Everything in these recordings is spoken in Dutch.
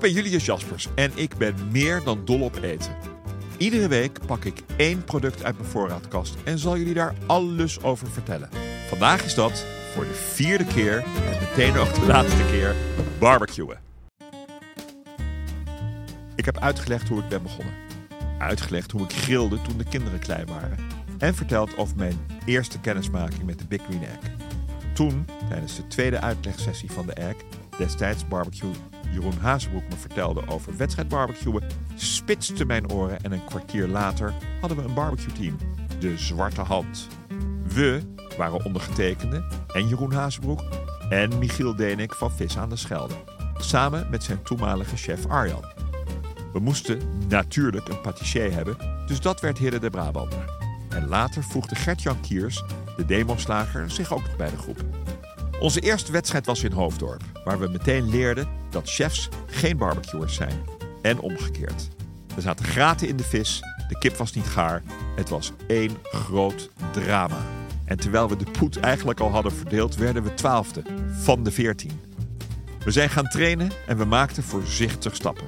Ik ben Julius Jaspers en ik ben meer dan dol op eten. Iedere week pak ik één product uit mijn voorraadkast en zal jullie daar alles over vertellen. Vandaag is dat voor de vierde keer en meteen ook de laatste keer barbecuen. Ik heb uitgelegd hoe ik ben begonnen. Uitgelegd hoe ik grilde toen de kinderen klein waren. En verteld over mijn eerste kennismaking met de Big Green Egg. Toen, tijdens de tweede uitlegsessie van de Egg, destijds barbecue Jeroen Hazebroek me vertelde over wedstrijdbarbecuen, spitste mijn oren en een kwartier later hadden we een barbecue-team. De Zwarte Hand. We waren ondergetekende en Jeroen Hazebroek en Michiel Denik van Vis aan de Schelde. Samen met zijn toenmalige chef Arjan. We moesten natuurlijk een patissier hebben, dus dat werd Hidde de Brabander. En later voegde Gert-Jan Kiers, de demoslager, zich ook bij de groep. Onze eerste wedstrijd was in Hoofddorp, waar we meteen leerden dat chefs geen barbecuers zijn. En omgekeerd. Er zaten graten in de vis, de kip was niet gaar, het was één groot drama. En terwijl we de poet eigenlijk al hadden verdeeld, werden we twaalfde van de veertien. We zijn gaan trainen en we maakten voorzichtig stappen.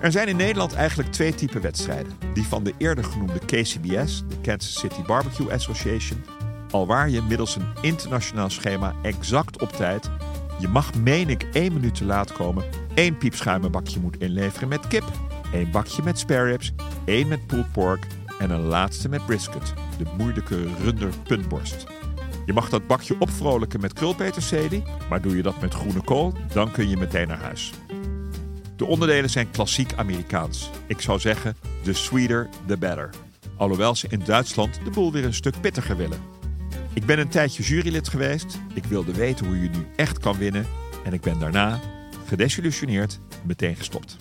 Er zijn in Nederland eigenlijk twee typen wedstrijden. Die van de eerder genoemde KCBS, de Kansas City Barbecue Association, alwaar je middels een internationaal schema exact op tijd, je mag meen ik één minuut te laat komen, één piepschuimenbakje moet inleveren met kip, één bakje met spare ribs, één met pulled pork en een laatste met brisket, de moeilijke runder puntborst. Je mag dat bakje opvrolijken met krulpeterselie, maar doe je dat met groene kool, dan kun je meteen naar huis. De onderdelen zijn klassiek Amerikaans. Ik zou zeggen, the sweeter, the better. Alhoewel ze in Duitsland de boel weer een stuk pittiger willen. Ik ben een tijdje jurylid geweest. Ik wilde weten hoe je nu echt kan winnen. En ik ben daarna, gedesillusioneerd, meteen gestopt.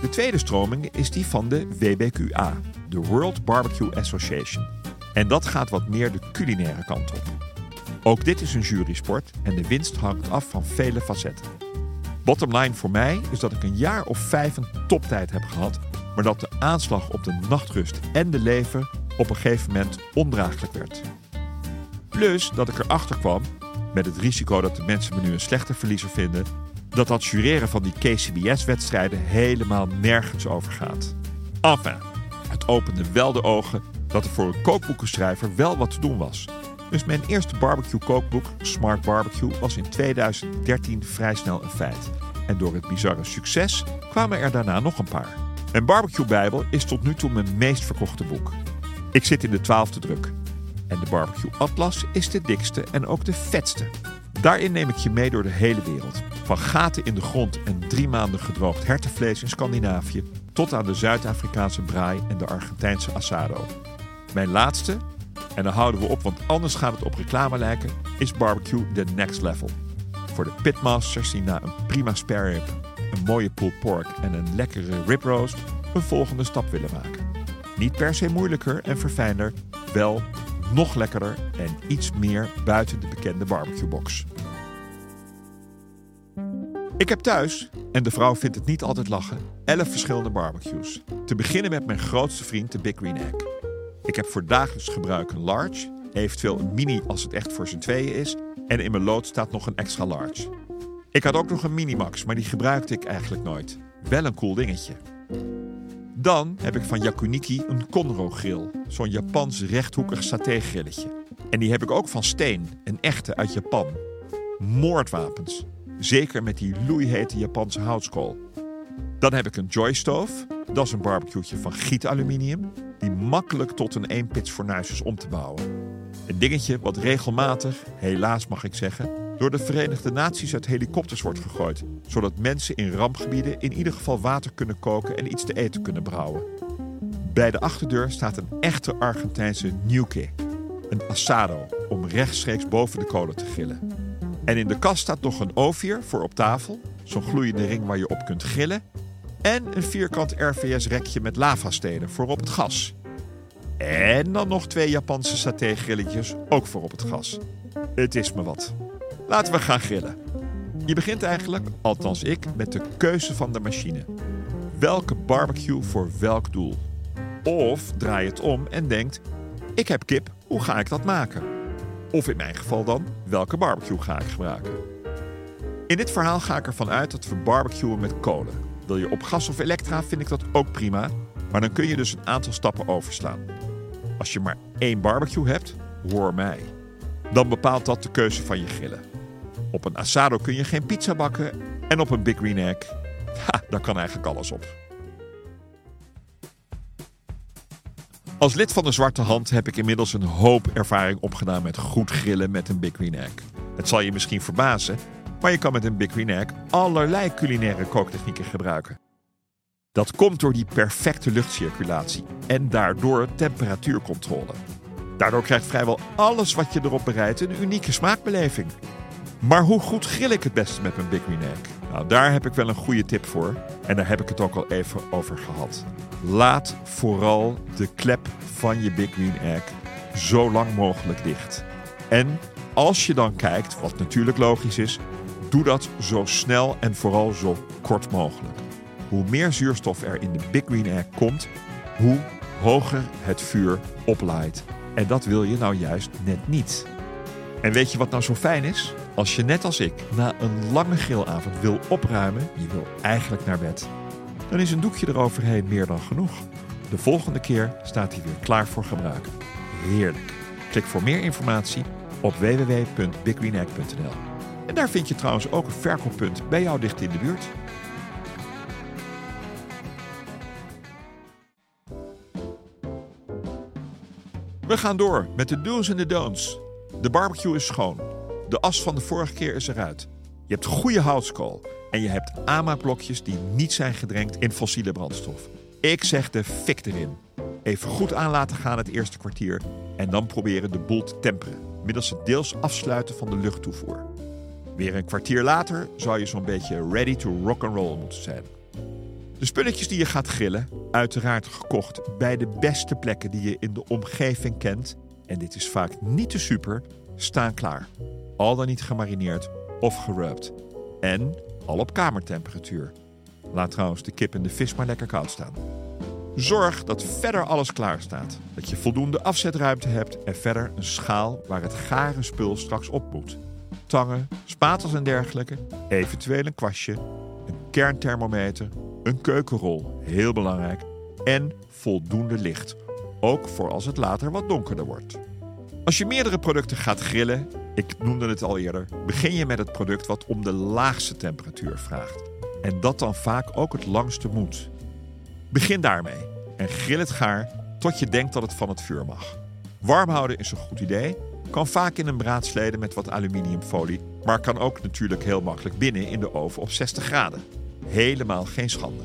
De tweede stroming is die van de WBQA, de World Barbecue Association. En dat gaat wat meer de culinaire kant op. Ook dit is een jurysport en de winst hangt af van vele facetten. Bottom line voor mij is dat ik een jaar of vijf een toptijd heb gehad, maar dat de aanslag op de nachtrust en de lever op een gegeven moment ondraaglijk werd. Plus dat ik erachter kwam, met het risico dat de mensen me nu een slechte verliezer vinden, dat dat jureren van die KCBS-wedstrijden helemaal nergens over gaat. Enfin, het opende wel de ogen dat er voor een kookboekenschrijver wel wat te doen was. Dus mijn eerste barbecue kookboek, Smart Barbecue, was in 2013 vrij snel een feit. En door het bizarre succes kwamen er daarna nog een paar. Mijn Barbecue Bijbel is tot nu toe mijn meest verkochte boek. Ik zit in de twaalfde druk. En de Barbecue Atlas is de dikste en ook de vetste. Daarin neem ik je mee door de hele wereld. Van gaten in de grond en drie maanden gedroogd hertenvlees in Scandinavië... tot aan de Zuid-Afrikaanse braai en de Argentijnse asado. Mijn laatste, en dan houden we op, want anders gaat het op reclame lijken, is barbecue the next level. Voor de pitmasters die na een prima spare rib, een mooie pulled pork en een lekkere rib roast een volgende stap willen maken. Niet per se moeilijker en verfijnder, wel nog lekkerder en iets meer buiten de bekende barbecuebox. Ik heb thuis, en de vrouw vindt het niet altijd lachen, 11 verschillende barbecues. Te beginnen met mijn grootste vriend, de Big Green Egg. Ik heb voor dagelijks gebruik een large, eventueel een mini als het echt voor z'n tweeën is. En in mijn lood staat nog een extra large. Ik had ook nog een minimax, maar die gebruikte ik eigenlijk nooit. Wel een cool dingetje. Dan heb ik van Yakuniki een Conro grill. Zo'n Japans rechthoekig satégrilletje. En die heb ik ook van Steen, een echte uit Japan. Moordwapens. Zeker met die loeihete Japanse houtskool. Dan heb ik een joystove. Dat is een barbecueetje van gietaluminium. Die makkelijk tot een eenpits fornuis is om te bouwen. Een dingetje wat regelmatig, helaas mag ik zeggen, door de Verenigde Naties uit helikopters wordt gegooid, zodat mensen in rampgebieden in ieder geval water kunnen koken en iets te eten kunnen brouwen. Bij de achterdeur staat een echte Argentijnse Nuke, een asado, om rechtstreeks boven de kolen te grillen. En in de kast staat nog een ovier voor op tafel, zo'n gloeiende ring waar je op kunt grillen, en een vierkant RVS-rekje met lavastenen voor op het gas. En dan nog twee Japanse satégrilletjes, ook voor op het gas. Het is me wat. Laten we gaan grillen. Je begint eigenlijk, althans ik, met de keuze van de machine. Welke barbecue voor welk doel? Of draai het om en denkt: ik heb kip, hoe ga ik dat maken? Of in mijn geval dan, welke barbecue ga ik gebruiken? In dit verhaal ga ik ervan uit dat we barbecuen met kolen. Wil je op gas of elektra, vind ik dat ook prima, maar dan kun je dus een aantal stappen overslaan. Als je maar één barbecue hebt, hoor mij. Dan bepaalt dat de keuze van je grillen. Op een asado kun je geen pizza bakken en op een Big Green Egg, ha, daar kan eigenlijk alles op. Als lid van de Zwarte Hand heb ik inmiddels een hoop ervaring opgedaan met goed grillen met een Big Green Egg. Het zal je misschien verbazen, maar je kan met een Big Green Egg allerlei culinaire kooktechnieken gebruiken. Dat komt door die perfecte luchtcirculatie en daardoor temperatuurcontrole. Daardoor krijgt vrijwel alles wat je erop bereidt een unieke smaakbeleving. Maar hoe goed grill ik het beste met mijn Big Green Egg? Nou, daar heb ik wel een goede tip voor. En daar heb ik het ook al even over gehad. Laat vooral de klep van je Big Green Egg zo lang mogelijk dicht. En als je dan kijkt, wat natuurlijk logisch is, doe dat zo snel en vooral zo kort mogelijk. Hoe meer zuurstof er in de Big Green Egg komt, hoe hoger het vuur oplaait. En dat wil je nou juist net niet. En weet je wat nou zo fijn is? Als je net als ik na een lange grilavond wil opruimen, je wil eigenlijk naar bed, dan is een doekje eroverheen meer dan genoeg. De volgende keer staat hij weer klaar voor gebruik. Heerlijk. Klik voor meer informatie op www.biggreenegg.nl. En daar vind je trouwens ook een verkooppunt bij jou dicht in de buurt. We gaan door met de do's en de don'ts. De barbecue is schoon. De as van de vorige keer is eruit. Je hebt goede houtskool. En je hebt AMA-blokjes die niet zijn gedrenkt in fossiele brandstof. Ik zeg de fik erin. Even goed aan laten gaan het eerste kwartier. En dan proberen de boel te temperen. Middels het deels afsluiten van de luchttoevoer. Weer een kwartier later zou je zo'n beetje ready to rock and roll moeten zijn. De spulletjes die je gaat grillen, uiteraard gekocht bij de beste plekken die je in de omgeving kent. En dit is vaak niet te super, staan klaar. Al dan niet gemarineerd of gerubbed. En al op kamertemperatuur. Laat trouwens de kip en de vis maar lekker koud staan. Zorg dat verder alles klaar staat. Dat je voldoende afzetruimte hebt en verder een schaal waar het gare spul straks op moet. Tangen, spatels en dergelijke, eventueel een kwastje, een kernthermometer, een keukenrol, heel belangrijk, en voldoende licht. Ook voor als het later wat donkerder wordt. Als je meerdere producten gaat grillen, ik noemde het al eerder, begin je met het product wat om de laagste temperatuur vraagt. En dat dan vaak ook het langste moet. Begin daarmee en grill het gaar tot je denkt dat het van het vuur mag. Warm houden is een goed idee. Kan vaak in een braadslede met wat aluminiumfolie, maar kan ook natuurlijk heel makkelijk binnen in de oven op 60 graden. Helemaal geen schande.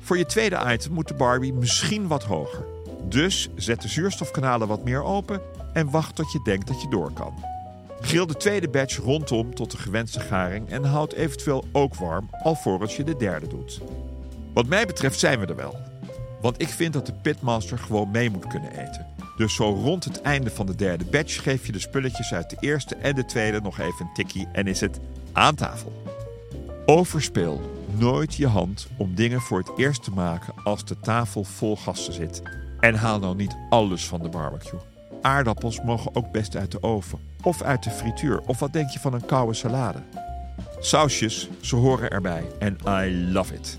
Voor je tweede item moet de Barbie misschien wat hoger. Dus zet de zuurstofkanalen wat meer open en wacht tot je denkt dat je door kan. Grill de tweede batch rondom tot de gewenste garing en houd eventueel ook warm alvorens je de derde doet. Wat mij betreft zijn we er wel. Want ik vind dat de pitmaster gewoon mee moet kunnen eten. Dus zo rond het einde van de derde batch geef je de spulletjes uit de eerste en de tweede nog even een tikkie en is het aan tafel. Overspeel nooit je hand om dingen voor het eerst te maken als de tafel vol gasten zit. En haal nou niet alles van de barbecue. Aardappels mogen ook best uit de oven of uit de frituur. Of wat denk je van een koude salade? Sausjes, ze horen erbij en I love it.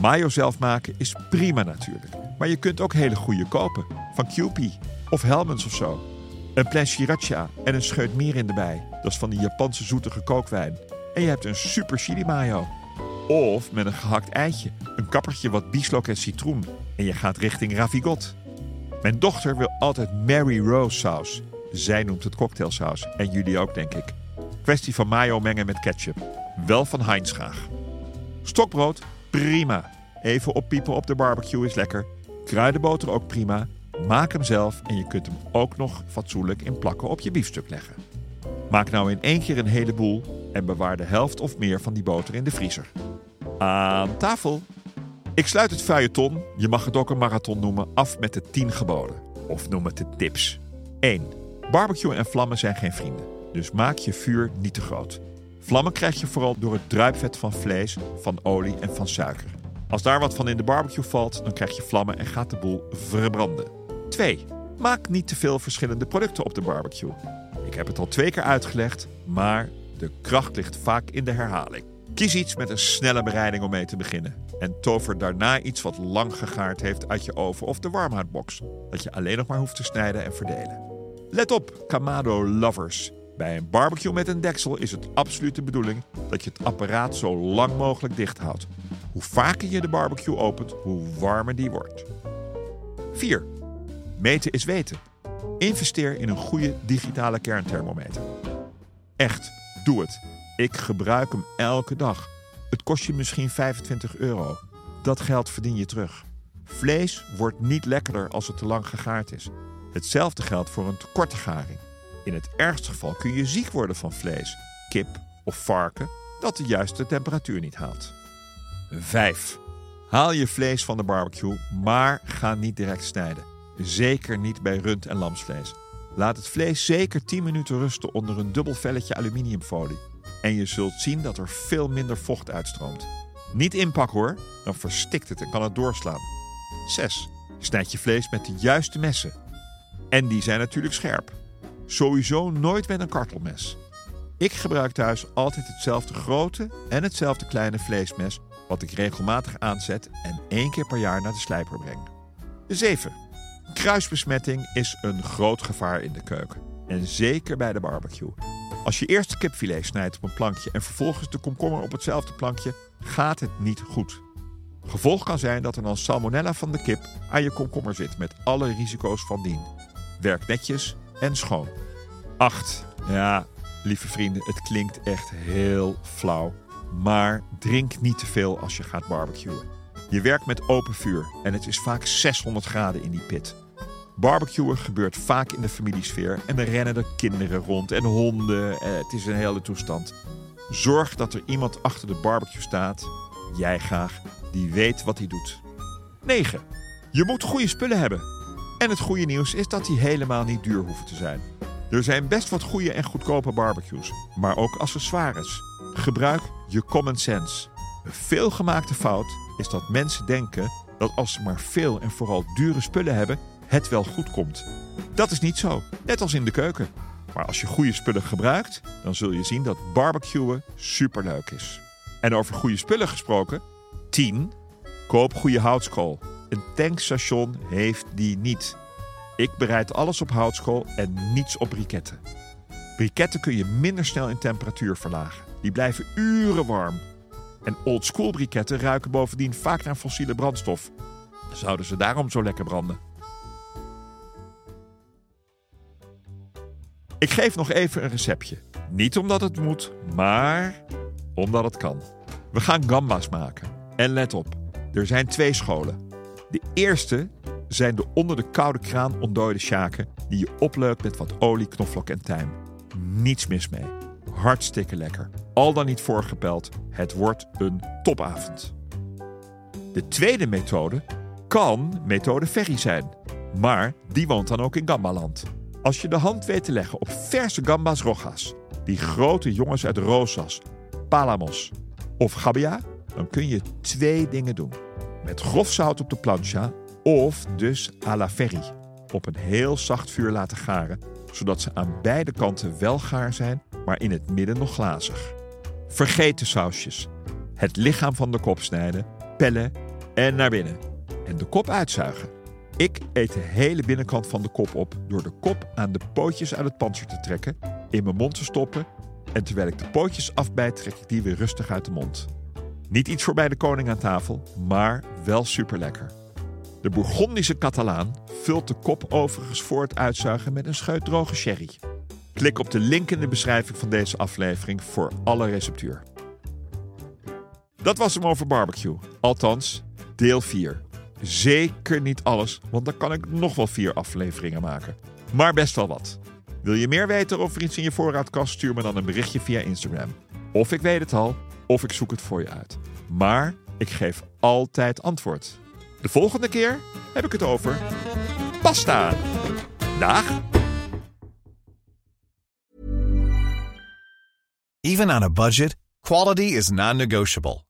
Mayo zelf maken is prima natuurlijk. Maar je kunt ook hele goede kopen. Van Kewpie of Hellmann's of zo. Een plan sriracha en een scheut mirin erbij. Dat is van die Japanse zoetige kookwijn. En je hebt een super chili mayo. Of met een gehakt eitje, een kappertje wat bieslook en citroen. En je gaat richting ravigot. Mijn dochter wil altijd Mary Rose saus. Zij noemt het cocktailsaus. En jullie ook, denk ik. Kwestie van mayo mengen met ketchup. Wel van Heinz graag. Stokbrood, prima. Even oppiepen op de barbecue is lekker. Kruidenboter ook prima. Maak hem zelf en je kunt hem ook nog fatsoenlijk in plakken op je biefstuk leggen. Maak nou in één keer een heleboel en bewaar de helft of meer van die boter in de vriezer. Aan tafel! Ik sluit het feuilleton, je mag het ook een marathon noemen, af met de 10 geboden. Of noem het de tips. 1. Barbecue en vlammen zijn geen vrienden, dus maak je vuur niet te groot. Vlammen krijg je vooral door het druipvet van vlees, van olie en van suiker. Als daar wat van in de barbecue valt, dan krijg je vlammen en gaat de boel verbranden. 2. Maak niet te veel verschillende producten op de barbecue. Ik heb het al twee keer uitgelegd, maar de kracht ligt vaak in de herhaling. Kies iets met een snelle bereiding om mee te beginnen. En tover daarna iets wat lang gegaard heeft uit je oven of de warmhoudbox. Dat je alleen nog maar hoeft te snijden en verdelen. Let op, Kamado lovers. Bij een barbecue met een deksel is het absoluut de bedoeling dat je het apparaat zo lang mogelijk dicht houdt. Hoe vaker je de barbecue opent, hoe warmer die wordt. 4. Meten is weten. Investeer in een goede digitale kernthermometer. Echt, doe het. Ik gebruik hem elke dag. Het kost je misschien 25 euro. Dat geld verdien je terug. Vlees wordt niet lekkerder als het te lang gegaard is. Hetzelfde geldt voor een te korte garing. In het ergste geval kun je ziek worden van vlees, kip of varken dat de juiste temperatuur niet haalt. 5. Haal je vlees van de barbecue, maar ga niet direct snijden. Zeker niet bij rund- en lamsvlees. Laat het vlees zeker 10 minuten rusten onder een dubbel velletje aluminiumfolie. En je zult zien dat er veel minder vocht uitstroomt. Niet inpakken hoor, dan verstikt het en kan het doorslaan. 6. Snijd je vlees met de juiste messen. En die zijn natuurlijk scherp. Sowieso nooit met een kartelmes. Ik gebruik thuis altijd hetzelfde grote en hetzelfde kleine vleesmes, wat ik regelmatig aanzet en één keer per jaar naar de slijper breng. 7. Kruisbesmetting is een groot gevaar in de keuken. En zeker bij de barbecue. Als je eerst kipfilet snijdt op een plankje en vervolgens de komkommer op hetzelfde plankje, gaat het niet goed. Gevolg kan zijn dat er dan salmonella van de kip aan je komkommer zit met alle risico's van dien. Werk netjes en schoon. 8. Ja, lieve vrienden, het klinkt echt heel flauw. Maar drink niet te veel als je gaat barbecuen. Je werkt met open vuur en het is vaak 600 graden in die pit. Barbecuen gebeurt vaak in de familiesfeer en er rennen er kinderen rond en honden. Eh, het is een hele toestand. Zorg dat er iemand achter de barbecue staat, jij graag, die weet wat hij doet. 9. Je moet goede spullen hebben. En het goede nieuws is dat die helemaal niet duur hoeven te zijn. Er zijn best wat goede en goedkope barbecues, maar ook accessoires. Gebruik je common sense. Een veelgemaakte fout is dat mensen denken dat als ze maar veel en vooral dure spullen hebben, het wel goed komt. Dat is niet zo, net als in de keuken. Maar als je goede spullen gebruikt, dan zul je zien dat barbecuen superleuk is. En over goede spullen gesproken, 10. Koop goede houtskool. Een tankstation heeft die niet. Ik bereid alles op houtskool en niets op briketten. Briketten kun je minder snel in temperatuur verlagen. Die blijven uren warm. En oldschool briketten ruiken bovendien vaak naar fossiele brandstof. Zouden ze daarom zo lekker branden? Ik geef nog even een receptje. Niet omdat het moet, maar omdat het kan. We gaan gamba's maken. En let op, er zijn twee scholen. De eerste zijn de onder de koude kraan ontdooide sjaken die je opleukt met wat olie, knoflook en tijm. Niets mis mee. Hartstikke lekker. Al dan niet voorgepeld, het wordt een topavond. De tweede methode kan methode Ferry zijn, maar die woont dan ook in Gambaland. Als je de hand weet te leggen op verse gambas rojas, die grote jongens uit Rosas, Palamos of Gabia, dan kun je twee dingen doen. Met grof zout op de plancha of dus à la ferry. Op een heel zacht vuur laten garen, zodat ze aan beide kanten wel gaar zijn, maar in het midden nog glazig. Vergeet de sausjes. Het lichaam van de kop snijden, pellen en naar binnen. En de kop uitzuigen. Ik eet de hele binnenkant van de kop op door de kop aan de pootjes uit het panzer te trekken, in mijn mond te stoppen en terwijl ik de pootjes afbijt trek ik die weer rustig uit de mond. Niet iets voor bij de koning aan tafel, maar wel super lekker. De Bourgondische Catalaan vult de kop overigens voor het uitzuigen met een scheut droge sherry. Klik op de link in de beschrijving van deze aflevering voor alle receptuur. Dat was hem over barbecue. Althans, deel 4. Zeker niet alles, want dan kan ik nog wel vier afleveringen maken. Maar best wel wat. Wil je meer weten of er iets in je voorraadkast? Stuur me dan een berichtje via Instagram. Of ik weet het al, of ik zoek het voor je uit. Maar ik geef altijd antwoord. De volgende keer heb ik het over pasta. Dag! Even on a budget, quality is non-negotiable.